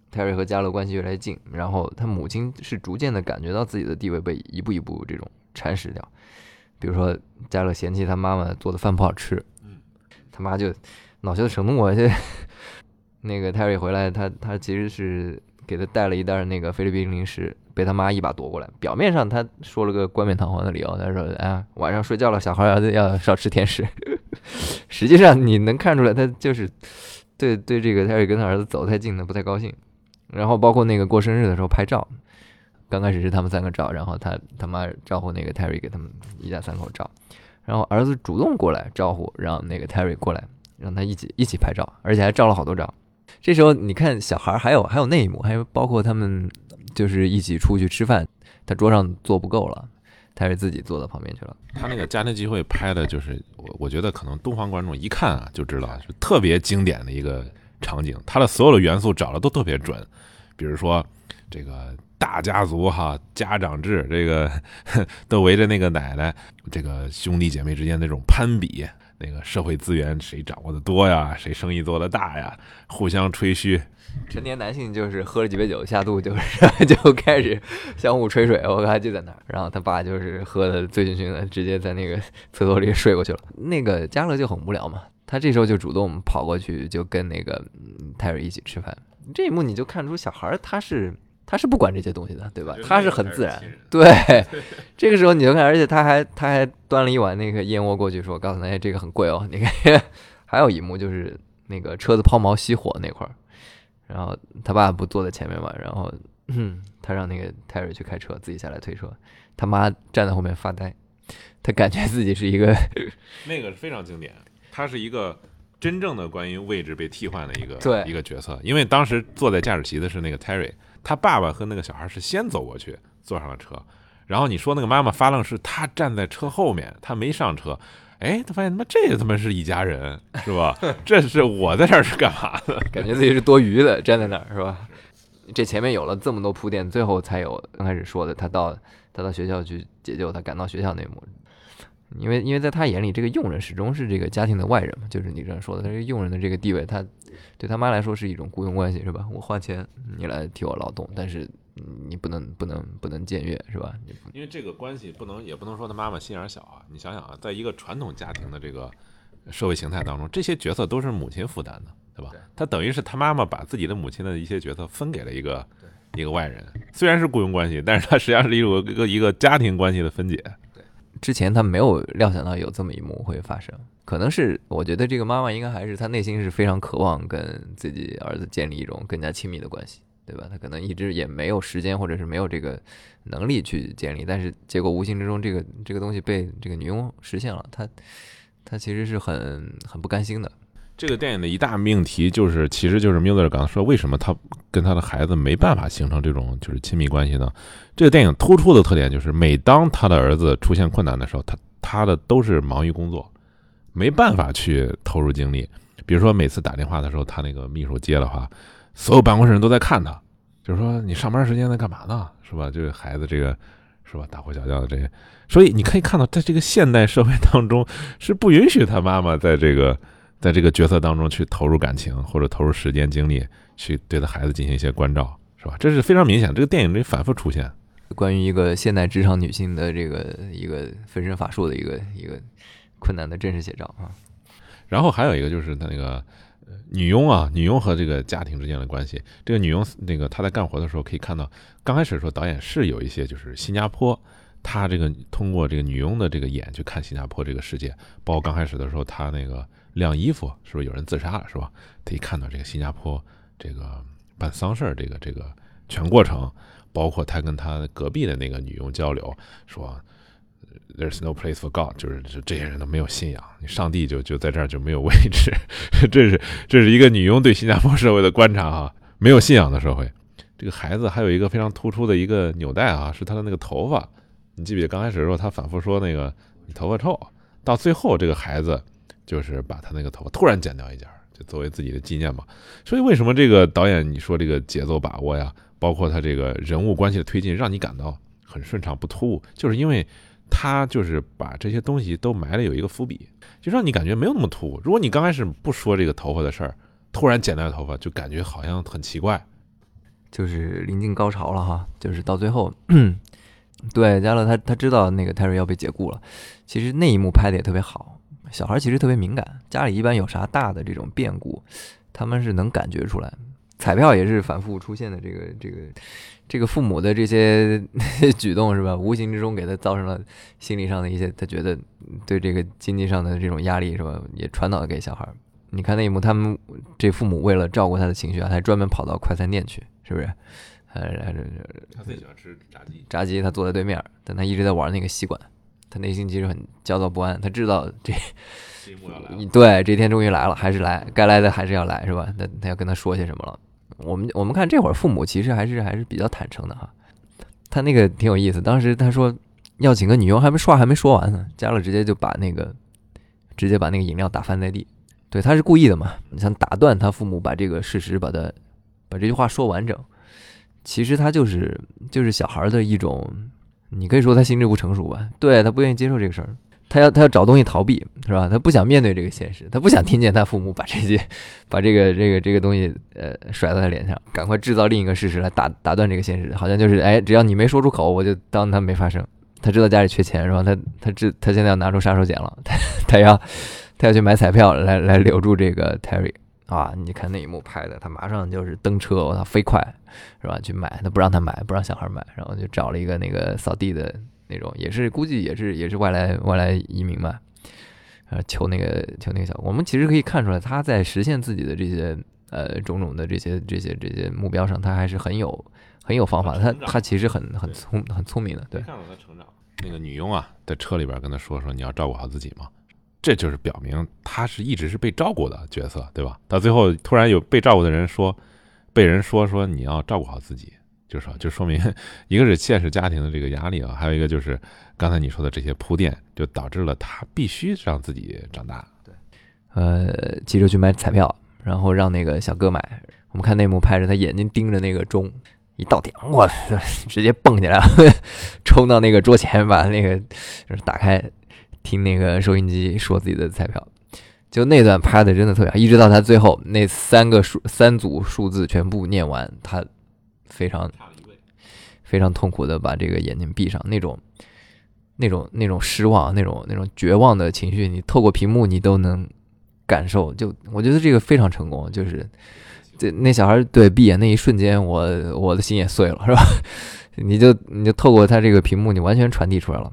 泰瑞和加勒关系越来越近，然后他母亲是逐渐的感觉到自己的地位被一步一步这种蚕食掉。比如说家乐嫌弃他妈妈做的饭不好吃，他妈就恼羞成怒，就那个泰瑞回来，他他其实是给他带了一袋那个菲律宾零食。被他妈一把夺过来，表面上他说了个冠冕堂皇的理由，他说：“哎，晚上睡觉了，小孩要要少吃甜食。”实际上你能看出来，他就是对对这个泰瑞跟他儿子走太近了不太高兴。然后包括那个过生日的时候拍照，刚开始是他们三个照，然后他他妈招呼那个泰瑞给他们一家三口照，然后儿子主动过来招呼，让那个泰瑞过来，让他一起一起拍照，而且还照了好多张。这时候你看小孩还有还有那一幕，还有包括他们。就是一起出去吃饭，他桌上坐不够了，他是自己坐到旁边去了。他那个家庭聚会拍的，就是我我觉得可能东方观众一看啊就知道，是特别经典的一个场景。他的所有的元素找的都特别准，比如说这个大家族哈，家长制，这个 都围着那个奶奶，这个兄弟姐妹之间那种攀比，那个社会资源谁掌握的多呀，谁生意做的大呀，互相吹嘘。成年男性就是喝了几杯酒下肚，就是就开始相互吹水。我刚才，就在那儿，然后他爸就是喝的醉醺醺的，直接在那个厕所里睡过去了。那个加勒就很无聊嘛，他这时候就主动跑过去，就跟那个泰瑞一起吃饭。这一幕你就看出小孩他是他是不管这些东西的，对吧？他是很自然。对，这个时候你就看，而且他还他还端了一碗那个燕窝过去，说：“告诉他，这个很贵哦。”你看，还有一幕就是那个车子抛锚熄火那块儿。然后他爸不坐在前面嘛，然后 他让那个泰瑞去开车，自己下来推车。他妈站在后面发呆，他感觉自己是一个 那个非常经典，他是一个真正的关于位置被替换的一个对一个角色。因为当时坐在驾驶席的是那个泰瑞，他爸爸和那个小孩是先走过去坐上了车，然后你说那个妈妈发愣是他站在车后面，他没上车。哎，他发现他妈这个他妈是一家人，是吧？这是我在这儿是干嘛的？感觉自己是多余的，站在那儿是吧？这前面有了这么多铺垫，最后才有刚开始说的，他到他到学校去解救他，赶到学校那幕。因为因为在他眼里，这个佣人始终是这个家庭的外人嘛，就是你这样说的，他这个佣人的这个地位，他对他妈来说是一种雇佣关系，是吧？我花钱你来替我劳动，但是。你不能不能不能僭越是吧？因为这个关系不能也不能说他妈妈心眼小啊。你想想啊，在一个传统家庭的这个社会形态当中，这些角色都是母亲负担的，对吧？他等于是他妈妈把自己的母亲的一些角色分给了一个一个外人，虽然是雇佣关系，但是他实际上是一个一个一个家庭关系的分解。之前他没有料想到有这么一幕会发生，可能是我觉得这个妈妈应该还是她内心是非常渴望跟自己儿子建立一种更加亲密的关系。对吧？她可能一直也没有时间或者是没有这个能力去建立，但是结果无形之中这个这个东西被这个女佣实现了，她她其实是很很不甘心的。这个电影的一大命题就是，其实就是 Miller 刚刚说，为什么他跟他的孩子没办法形成这种就是亲密关系呢？这个电影突出的特点就是，每当他的儿子出现困难的时候，他他的都是忙于工作，没办法去投入精力。比如说每次打电话的时候，他那个秘书接的话，所有办公室人都在看他，就是说你上班时间在干嘛呢？是吧？就是孩子这个是吧？大呼小叫的这些，所以你可以看到，在这个现代社会当中，是不允许他妈妈在这个。在这个角色当中去投入感情或者投入时间精力去对他孩子进行一些关照，是吧？这是非常明显，这个电影里反复出现。关于一个现代职场女性的这个一个分身乏术的一个一个困难的真实写照啊。然后还有一个就是他那个女佣啊，女佣和这个家庭之间的关系。这个女佣那个她在干活的时候可以看到，刚开始的时候导演是有一些就是新加坡，他这个通过这个女佣的这个眼去看新加坡这个世界，包括刚开始的时候他那个。晾衣服是不是有人自杀了？是吧？他一看到这个新加坡这个办丧事儿这个这个全过程，包括他跟他隔壁的那个女佣交流，说 "There's no place for God"，就是这些人都没有信仰，上帝就就在这儿就没有位置。这是这是一个女佣对新加坡社会的观察啊，没有信仰的社会。这个孩子还有一个非常突出的一个纽带啊，是他的那个头发。你记不记得刚开始的时候他反复说那个你头发臭，到最后这个孩子。就是把他那个头发突然剪掉一截，就作为自己的纪念嘛。所以为什么这个导演你说这个节奏把握呀，包括他这个人物关系的推进，让你感到很顺畅不突兀，就是因为他就是把这些东西都埋了有一个伏笔，就让你感觉没有那么突兀。如果你刚开始不说这个头发的事儿，突然剪掉头发，就感觉好像很奇怪。就是临近高潮了哈，就是到最后，对加勒他他知道那个泰瑞要被解雇了，其实那一幕拍的也特别好。小孩其实特别敏感，家里一般有啥大的这种变故，他们是能感觉出来。彩票也是反复出现的，这个这个这个父母的这些 举动是吧？无形之中给他造成了心理上的一些，他觉得对这个经济上的这种压力是吧？也传导给小孩。你看那一幕，他们这父母为了照顾他的情绪啊，还专门跑到快餐店去，是不是？呃，他最喜欢吃炸鸡，炸鸡他坐在对面，但他一直在玩那个吸管。他内心其实很焦躁不安，他知道这，对，这天终于来了，还是来，该来的还是要来，是吧？那他要跟他说些什么了？我们我们看这会儿父母其实还是还是比较坦诚的哈。他那个挺有意思，当时他说要请个女佣，还没说话还没说完呢，加勒直接就把那个直接把那个饮料打翻在地，对，他是故意的嘛，你想打断他父母把这个事实把他把这句话说完整，其实他就是就是小孩的一种。你可以说他心智不成熟吧？对他不愿意接受这个事儿，他要他要找东西逃避，是吧？他不想面对这个现实，他不想听见他父母把这些把这个这个这个东西呃甩在他脸上，赶快制造另一个事实来打打断这个现实，好像就是哎，只要你没说出口，我就当他没发生。他知道家里缺钱，是吧？他他知他现在要拿出杀手锏了，他他要他要去买彩票来来留住这个 Terry。啊！你看那一幕拍的，他马上就是蹬车，我操，飞快，是吧？去买，他不让他买，不让小孩买，然后就找了一个那个扫地的那种，也是估计也是也是外来外来移民嘛，呃，求那个求那个小，我们其实可以看出来，他在实现自己的这些呃种种的这些这些这些目标上，他还是很有很有方法，他他其实很很聪很聪明的，对。看到他成长，那个女佣啊，在车里边跟他说说，你要照顾好自己嘛。这就是表明他是一直是被照顾的角色，对吧？到最后突然有被照顾的人说，被人说说你要照顾好自己，就说 就说明一个是现实家庭的这个压力啊，还有一个就是刚才你说的这些铺垫，就导致了他必须让自己长大。对，呃，急着去买彩票，然后让那个小哥买。我们看内幕拍着他眼睛盯着那个钟，一到点，我直接蹦起来了，冲到那个桌前，把那个就是打开。听那个收音机说自己的彩票，就那段拍的真的特别好，一直到他最后那三个数三组数字全部念完，他非常非常痛苦的把这个眼睛闭上，那种那种那种失望，那种那种绝望的情绪，你透过屏幕你都能感受。就我觉得这个非常成功，就是这那小孩对闭眼那一瞬间，我我的心也碎了，是吧？你就你就透过他这个屏幕，你完全传递出来了。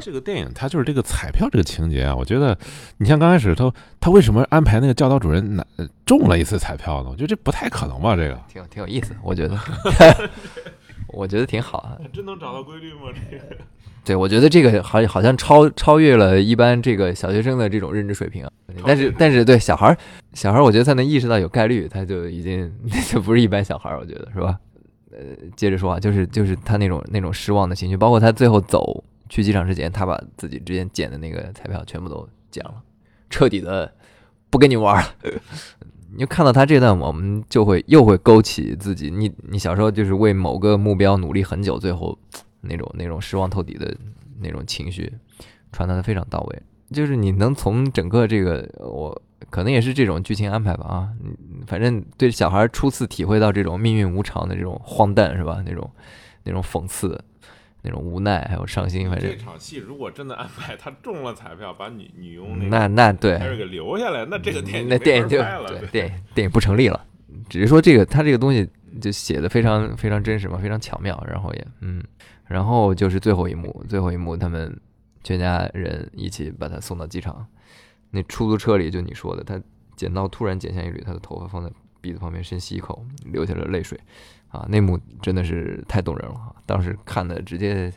这个电影它就是这个彩票这个情节啊，我觉得你像刚开始他他为什么安排那个教导主任拿中了一次彩票呢？我觉得这不太可能吧？这个挺挺有意思，我觉得，我觉得挺好啊。真能找到规律吗？这个对，我觉得这个好好像超超越了一般这个小学生的这种认知水平啊。但是但是对小孩儿小孩儿，我觉得他能意识到有概率，他就已经那 就不是一般小孩儿，我觉得是吧？呃，接着说啊，就是就是他那种那种失望的情绪，包括他最后走去机场之前，他把自己之前捡的那个彩票全部都捡了，彻底的不跟你玩了。你就看到他这段，我们就会又会勾起自己，你你小时候就是为某个目标努力很久，最后那种那种失望透底的那种情绪传达的非常到位。就是你能从整个这个，我可能也是这种剧情安排吧啊，反正对小孩初次体会到这种命运无常的这种荒诞是吧？那种那种讽刺，那种无奈还有伤心，反正这场戏如果真的安排他中了彩票，把女女佣那那对，还是给留下来，那这个电影那电影就电影电影不成立了。只是说这个他这个东西就写的非常非常真实嘛，非常巧妙，然后也嗯，然后就是最后一幕，最后一幕他们全家人一起把他送到机场，那出租车里就你说的，他剪刀突然剪下一缕他的头发放在鼻子旁边深吸一口，流下了泪水，啊，那幕真的是太动人了！当时看的直接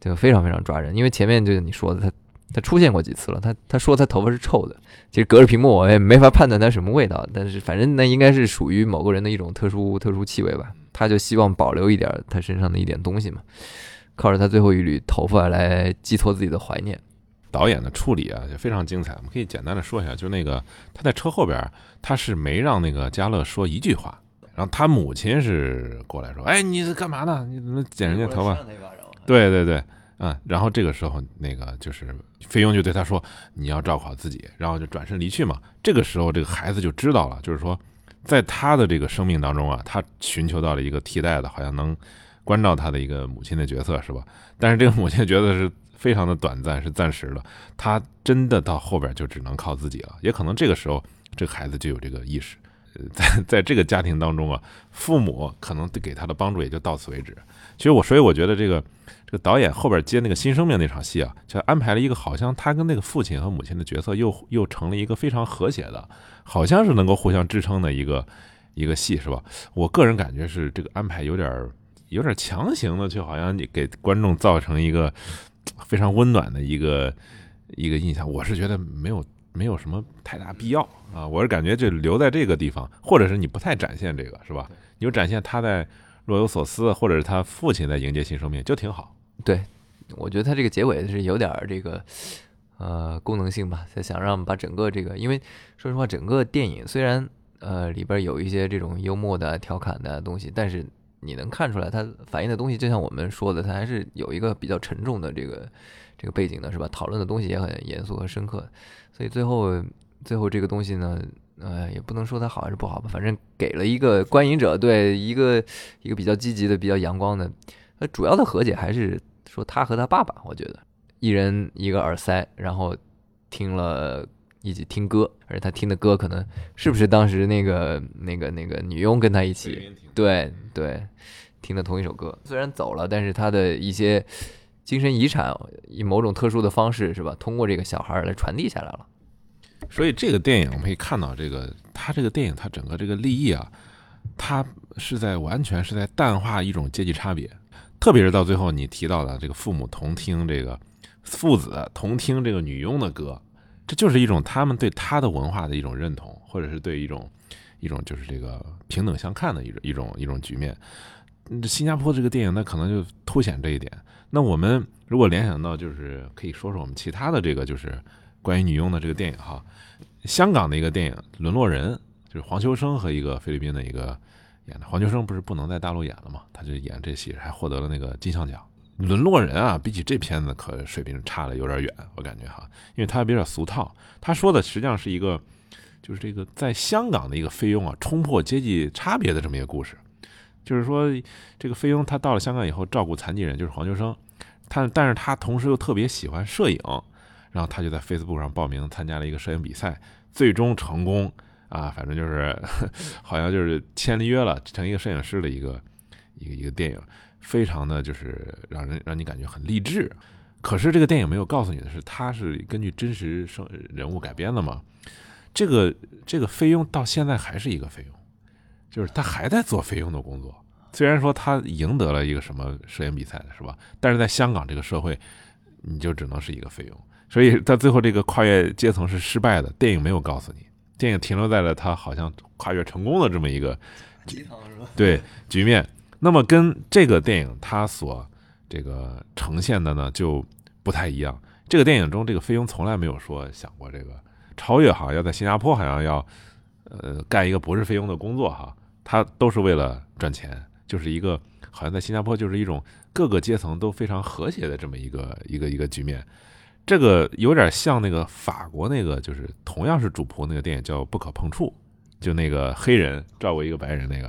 就非常非常抓人，因为前面就是你说的他。他出现过几次了，他他说他头发是臭的，其实隔着屏幕我也没法判断它什么味道，但是反正那应该是属于某个人的一种特殊特殊气味吧。他就希望保留一点他身上的一点东西嘛，靠着他最后一缕头发来寄托自己的怀念。导演的处理啊也非常精彩，我们可以简单的说一下，就那个他在车后边，他是没让那个嘉乐说一句话，然后他母亲是过来说：“哎，你是干嘛呢？你怎么剪人家头发？”对对对，嗯，然后这个时候那个就是菲佣就对他说：“你要照顾好自己。”然后就转身离去嘛。这个时候这个孩子就知道了，就是说在他的这个生命当中啊，他寻求到了一个替代的，好像能关照他的一个母亲的角色，是吧？但是这个母亲的角色是非常的短暂，是暂时的。他真的到后边就只能靠自己了，也可能这个时候这个孩子就有这个意识。在在这个家庭当中啊，父母可能给他的帮助也就到此为止。其实我，所以我觉得这个这个导演后边接那个新生命那场戏啊，就安排了一个好像他跟那个父亲和母亲的角色又又成了一个非常和谐的，好像是能够互相支撑的一个一个戏，是吧？我个人感觉是这个安排有点有点强行的，就好像你给观众造成一个非常温暖的一个一个印象。我是觉得没有没有什么太大必要啊，我是感觉就留在这个地方，或者是你不太展现这个，是吧？你就展现他在。若有所思，或者是他父亲在迎接新生命，就挺好。对，我觉得他这个结尾是有点儿这个呃功能性吧，他想让把整个这个，因为说实话，整个电影虽然呃里边有一些这种幽默的、调侃的东西，但是你能看出来，它反映的东西，就像我们说的，它还是有一个比较沉重的这个这个背景的，是吧？讨论的东西也很严肃和深刻，所以最后最后这个东西呢。呃，也不能说它好还是不好吧，反正给了一个观影者对一个一个比较积极的、比较阳光的。呃，主要的和解还是说他和他爸爸，我觉得一人一个耳塞，然后听了一起听歌，而且他听的歌可能是不是当时那个那个那个女佣跟他一起，对对，听的同一首歌。虽然走了，但是他的一些精神遗产以某种特殊的方式，是吧？通过这个小孩来传递下来了。所以这个电影我们可以看到，这个他这个电影它整个这个立意啊，它是在完全是在淡化一种阶级差别，特别是到最后你提到的这个父母同听这个父子同听这个女佣的歌，这就是一种他们对他的文化的一种认同，或者是对一种一种就是这个平等相看的一种一种一种局面。新加坡这个电影那可能就凸显这一点。那我们如果联想到，就是可以说说我们其他的这个就是。关于女佣的这个电影哈，香港的一个电影《沦落人》，就是黄秋生和一个菲律宾的一个演的。黄秋生不是不能在大陆演了嘛，他就演这戏，还获得了那个金像奖。《沦落人》啊，比起这片子可水平差的有点远，我感觉哈，因为他比较俗套。他说的实际上是一个，就是这个在香港的一个菲佣啊，冲破阶级差别的这么一个故事。就是说，这个菲佣他到了香港以后，照顾残疾人，就是黄秋生，他但是他同时又特别喜欢摄影。然后他就在 Facebook 上报名参加了一个摄影比赛，最终成功啊！反正就是 好像就是签了约了，成一个摄影师的一个一个一个电影，非常的就是让人让你感觉很励志。可是这个电影没有告诉你的是，它是根据真实生人物改编的嘛？这个这个菲佣到现在还是一个菲佣，就是他还在做菲佣的工作。虽然说他赢得了一个什么摄影比赛的是吧？但是在香港这个社会，你就只能是一个菲佣。所以他最后这个跨越阶层是失败的。电影没有告诉你，电影停留在了他好像跨越成功的这么一个对局面。那么跟这个电影它所这个呈现的呢就不太一样。这个电影中，这个菲佣从来没有说想过这个超越，好像要在新加坡，好像要呃干一个博士菲佣的工作哈。他都是为了赚钱。就是一个好像在新加坡就是一种各个阶层都非常和谐的这么一个一个一个局面，这个有点像那个法国那个就是同样是主仆那个电影叫《不可碰触》，就那个黑人照顾一个白人那个，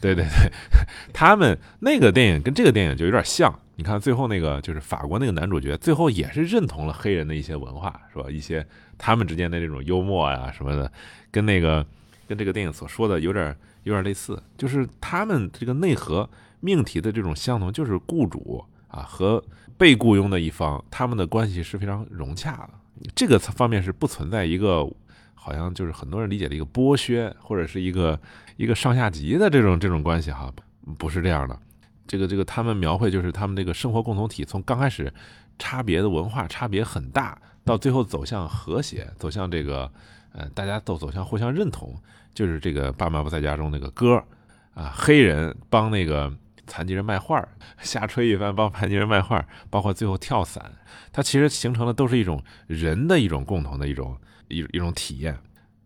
对对对，他们那个电影跟这个电影就有点像。你看最后那个就是法国那个男主角，最后也是认同了黑人的一些文化，是吧？一些他们之间的这种幽默呀什么的，跟那个跟这个电影所说的有点。有点类似，就是他们这个内核命题的这种相同，就是雇主啊和被雇佣的一方，他们的关系是非常融洽的。这个方面是不存在一个好像就是很多人理解的一个剥削或者是一个一个上下级的这种这种关系哈，不是这样的。这个这个他们描绘就是他们这个生活共同体，从刚开始差别的文化差别很大，到最后走向和谐，走向这个呃大家都走向互相认同。就是这个爸妈不在家中那个歌啊，黑人帮那个残疾人卖画，瞎吹一番帮残疾人卖画，包括最后跳伞，它其实形成的都是一种人的一种共同的一种一一种体验。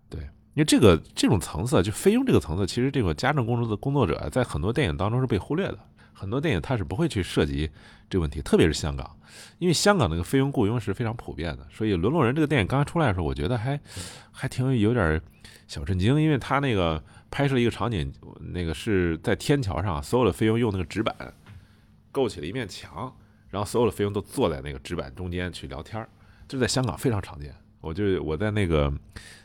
对，因为这个这种层次，就菲佣这个层次，其实这个家政工作的工作者在很多电影当中是被忽略的，很多电影它是不会去涉及这个问题，特别是香港，因为香港那个菲佣雇佣是非常普遍的，所以《沦落人》这个电影刚出来的时候，我觉得还还挺有点。小震惊，因为他那个拍摄一个场景，那个是在天桥上，所有的飞佣用那个纸板构起了一面墙，然后所有的飞佣都坐在那个纸板中间去聊天儿，这在香港非常常见。我就我在那个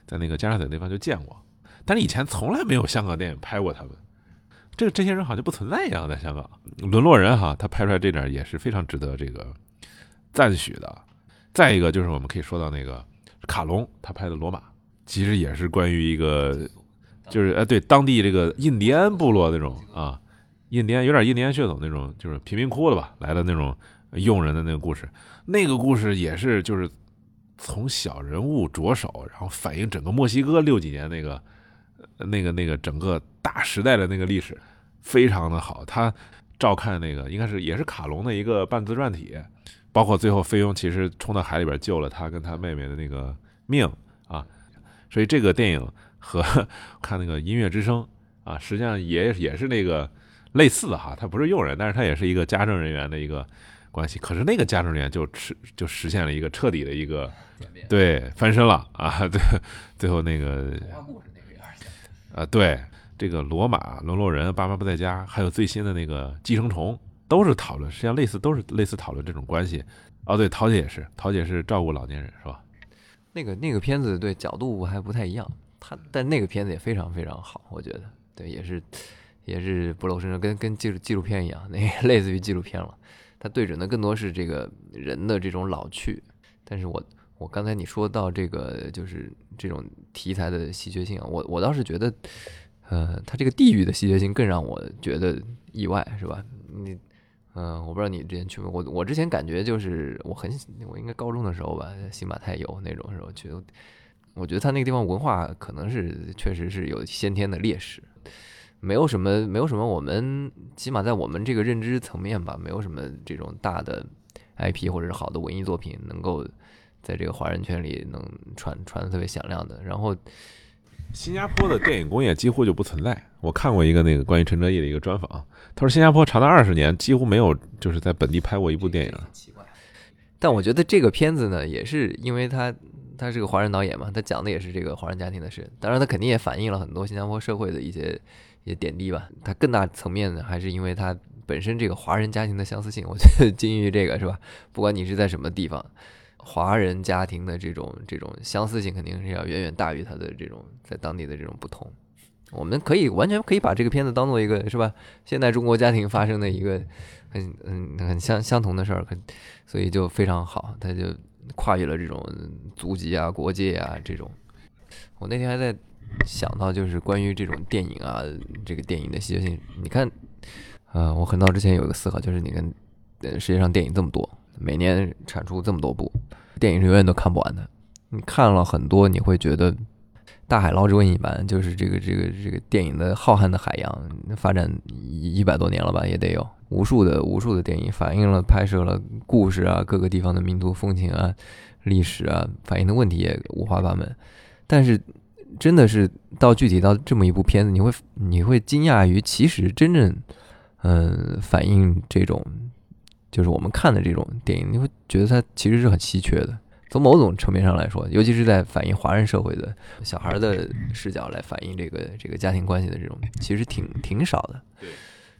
在那个加沙仔那方就见过，但是以前从来没有香港电影拍过他们，这个这些人好像不存在一样，在香港。沦落人哈，他拍出来这点也是非常值得这个赞许的。再一个就是我们可以说到那个卡隆他拍的罗马。其实也是关于一个，就是哎，对当地这个印第安部落那种啊，印第安有点印第安血统那种，就是贫民窟的吧，来的那种佣人的那个故事。那个故事也是就是从小人物着手，然后反映整个墨西哥六几年那个那个那个整个大时代的那个历史，非常的好。他照看那个应该是也是卡隆的一个半自传体，包括最后菲佣其实冲到海里边救了他跟他妹妹的那个命。所以这个电影和 看那个音乐之声啊，实际上也也是那个类似的哈，他不是佣人，但是他也是一个家政人员的一个关系。可是那个家政人员就实就实现了一个彻底的一个对翻身了 啊！对，最后那个啊，对这个罗马沦落人爸妈不在家，还有最新的那个寄生虫，都是讨论，实际上类似都是类似讨论这种关系。哦，对，桃姐也是，桃姐是照顾老年人是吧？那个那个片子对角度还不太一样，他但那个片子也非常非常好，我觉得对也是也是不露声色，跟跟纪录纪录片一样，那 类似于纪录片了。它对准的更多是这个人的这种老去。但是我我刚才你说到这个就是这种题材的稀缺性啊，我我倒是觉得，呃，它这个地域的稀缺性更让我觉得意外，是吧？你。嗯，我不知道你之前去没？我我之前感觉就是我很我应该高中的时候吧，新马泰有那种时候，去我觉得他那个地方文化可能是确实是有先天的劣势，没有什么没有什么我们起码在我们这个认知层面吧，没有什么这种大的 IP 或者是好的文艺作品能够在这个华人圈里能传传的特别响亮的，然后。新加坡的电影工业几乎就不存在。我看过一个那个关于陈哲艺的一个专访，他说新加坡长达二十年几乎没有就是在本地拍过一部电影。奇怪，但我觉得这个片子呢，也是因为他他是个华人导演嘛，他讲的也是这个华人家庭的事。当然，他肯定也反映了很多新加坡社会的一些 一些点滴吧。他更大层面的还是因为他本身这个华人家庭的相似性。我觉得 基于这个是吧？不管你是在什么地方。华人家庭的这种这种相似性肯定是要远远大于他的这种在当地的这种不同。我们可以完全可以把这个片子当做一个是吧？现代中国家庭发生的一个很嗯很相相同的事儿，很所以就非常好，他就跨越了这种族籍啊、国界啊这种。我那天还在想到，就是关于这种电影啊，这个电影的稀缺性。你看，呃，我很早之前有一个思考，就是你看，呃，世界上电影这么多，每年产出这么多部电影，是永远都看不完的。你看了很多，你会觉得大海捞针一般，就是这个这个这个电影的浩瀚的海洋，发展一百多年了吧，也得有无数的无数的电影，反映了拍摄了故事啊，各个地方的民族风情啊、历史啊，反映的问题也五花八门。但是，真的是到具体到这么一部片子，你会你会惊讶于，其实真正嗯反映这种就是我们看的这种电影，你会觉得它其实是很稀缺的。从某种层面上来说，尤其是在反映华人社会的小孩的视角来反映这个这个家庭关系的这种，其实挺挺少的。对，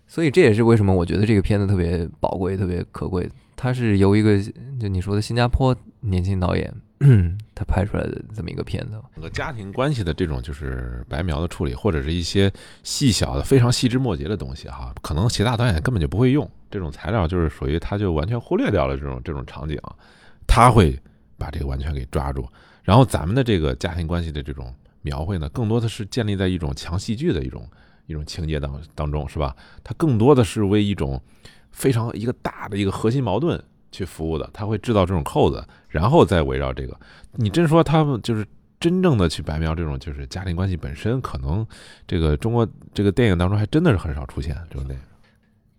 所以这也是为什么我觉得这个片子特别宝贵、特别可贵。它是由一个就你说的新加坡年轻导演。嗯 他拍出来的这么一个片子，整个家庭关系的这种就是白描的处理，或者是一些细小的、非常细枝末节的东西哈，可能其他导演根本就不会用这种材料，就是属于他就完全忽略掉了这种这种场景，他会把这个完全给抓住。然后咱们的这个家庭关系的这种描绘呢，更多的是建立在一种强戏剧的一种一种情节当当中，是吧？它更多的是为一种非常一个大的一个核心矛盾。去服务的，他会制造这种扣子，然后再围绕这个。你真说他们就是真正的去白描这种就是家庭关系本身，可能这个中国这个电影当中还真的是很少出现这种电影。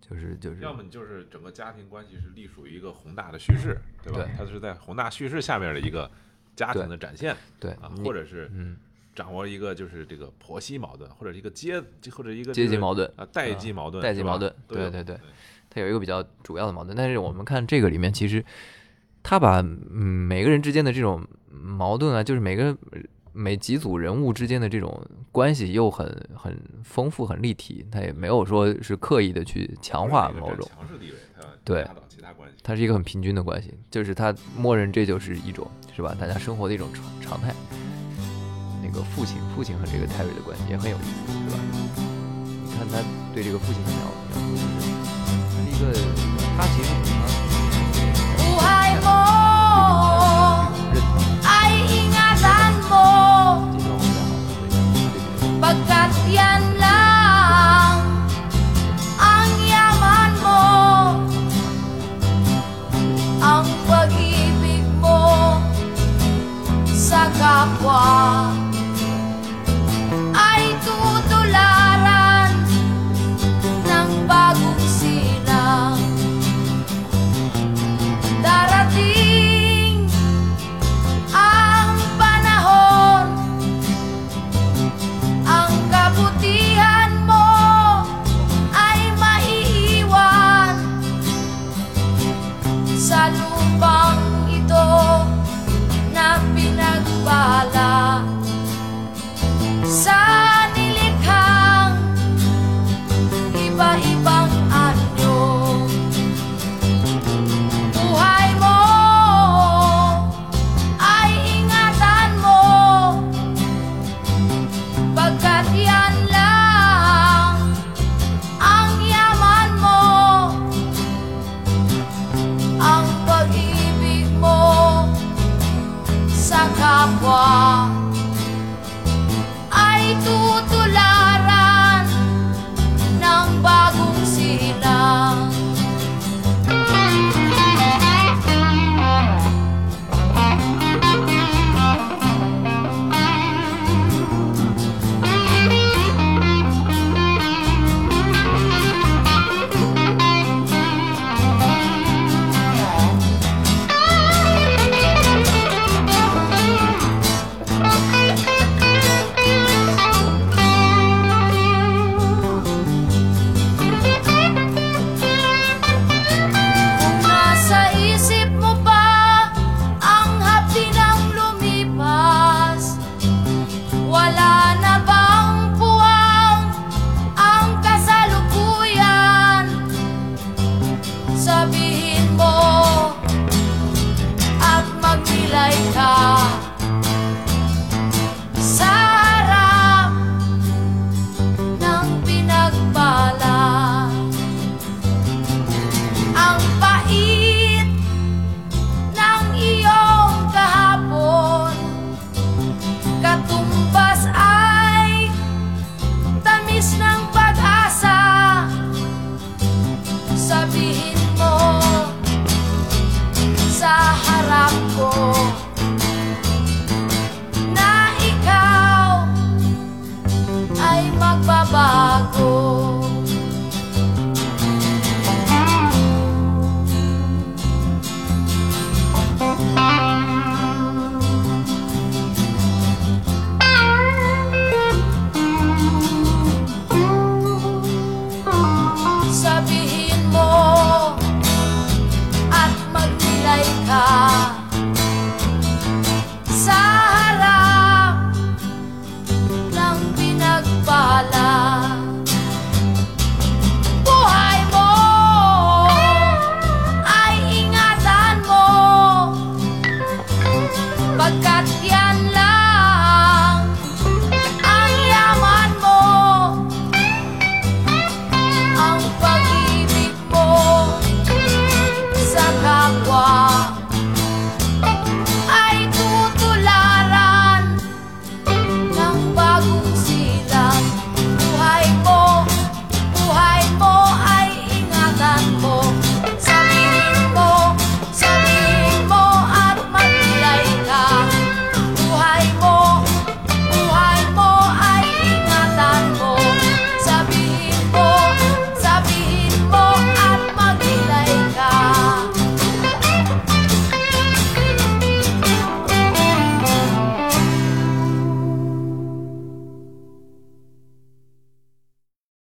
就是就是，要么就是整个家庭关系是隶属于一个宏大的叙事，对吧？对，它是在宏大叙事下面的一个家庭的展现，对啊，或者是掌握一个就是这个婆媳矛盾，或者一个阶或者一个阶级矛盾啊，代际矛盾，代际矛盾，对对对。它有一个比较主要的矛盾，但是我们看这个里面，其实他把嗯每个人之间的这种矛盾啊，就是每个每几组人物之间的这种关系又很很丰富、很立体。他也没有说是刻意的去强化某种强势地位，对，它是一个很平均的关系，就是他默认这就是一种是吧？大家生活的一种常常态。那个父亲，父亲和这个泰瑞的关系也很有意思，对吧？你看他对这个父亲的描描述。个他其实平常。Buhay mo ay ingatan mo Pagkat yan lang ang yaman mo Ang pag-ibig mo sa kapwa Krishna.